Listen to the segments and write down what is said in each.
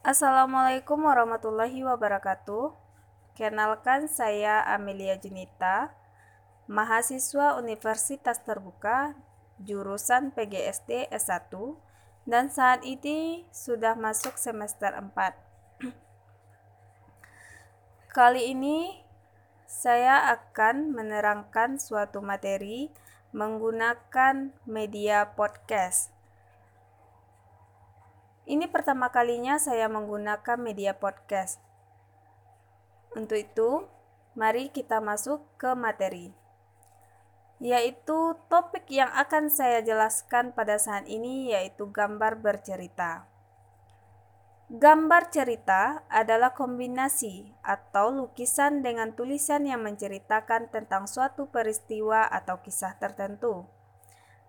Assalamualaikum warahmatullahi wabarakatuh. Kenalkan saya Amelia Junita, mahasiswa Universitas Terbuka jurusan PGSD S1 dan saat ini sudah masuk semester 4. Kali ini saya akan menerangkan suatu materi menggunakan media podcast. Ini pertama kalinya saya menggunakan media podcast. Untuk itu, mari kita masuk ke materi. Yaitu topik yang akan saya jelaskan pada saat ini yaitu gambar bercerita. Gambar cerita adalah kombinasi atau lukisan dengan tulisan yang menceritakan tentang suatu peristiwa atau kisah tertentu.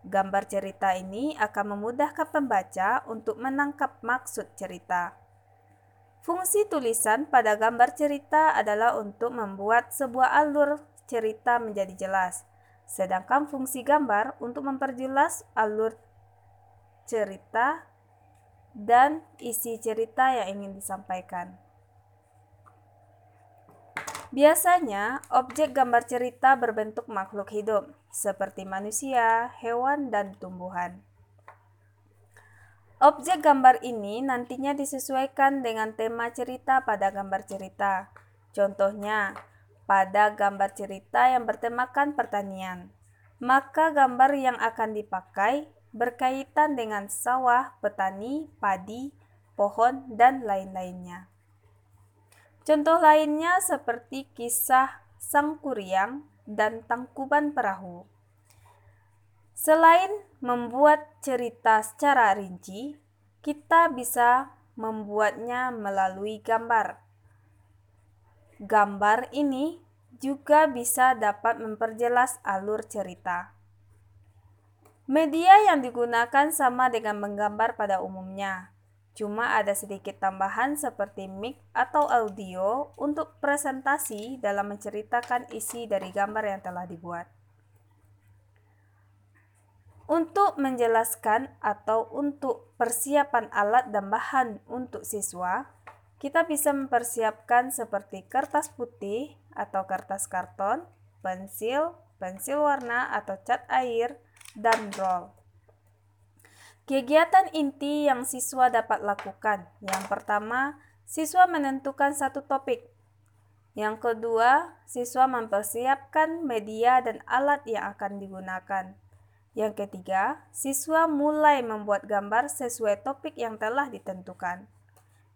Gambar cerita ini akan memudahkan pembaca untuk menangkap maksud cerita. Fungsi tulisan pada gambar cerita adalah untuk membuat sebuah alur cerita menjadi jelas, sedangkan fungsi gambar untuk memperjelas alur cerita dan isi cerita yang ingin disampaikan. Biasanya, objek gambar cerita berbentuk makhluk hidup, seperti manusia, hewan, dan tumbuhan. Objek gambar ini nantinya disesuaikan dengan tema cerita pada gambar cerita. Contohnya, pada gambar cerita yang bertemakan pertanian, maka gambar yang akan dipakai berkaitan dengan sawah, petani, padi, pohon, dan lain-lainnya. Contoh lainnya seperti kisah Sang Kuryang dan Tangkuban Perahu. Selain membuat cerita secara rinci, kita bisa membuatnya melalui gambar. Gambar ini juga bisa dapat memperjelas alur cerita. Media yang digunakan sama dengan menggambar pada umumnya, cuma ada sedikit tambahan seperti mic atau audio untuk presentasi dalam menceritakan isi dari gambar yang telah dibuat. Untuk menjelaskan atau untuk persiapan alat dan bahan untuk siswa, kita bisa mempersiapkan seperti kertas putih atau kertas karton, pensil, pensil warna atau cat air, dan roll. Kegiatan inti yang siswa dapat lakukan. Yang pertama, siswa menentukan satu topik. Yang kedua, siswa mempersiapkan media dan alat yang akan digunakan. Yang ketiga, siswa mulai membuat gambar sesuai topik yang telah ditentukan.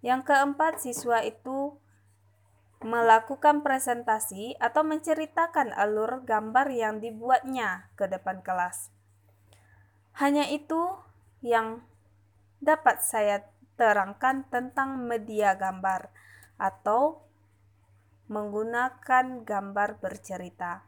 Yang keempat, siswa itu melakukan presentasi atau menceritakan alur gambar yang dibuatnya ke depan kelas. Hanya itu yang dapat saya terangkan tentang media gambar atau menggunakan gambar bercerita.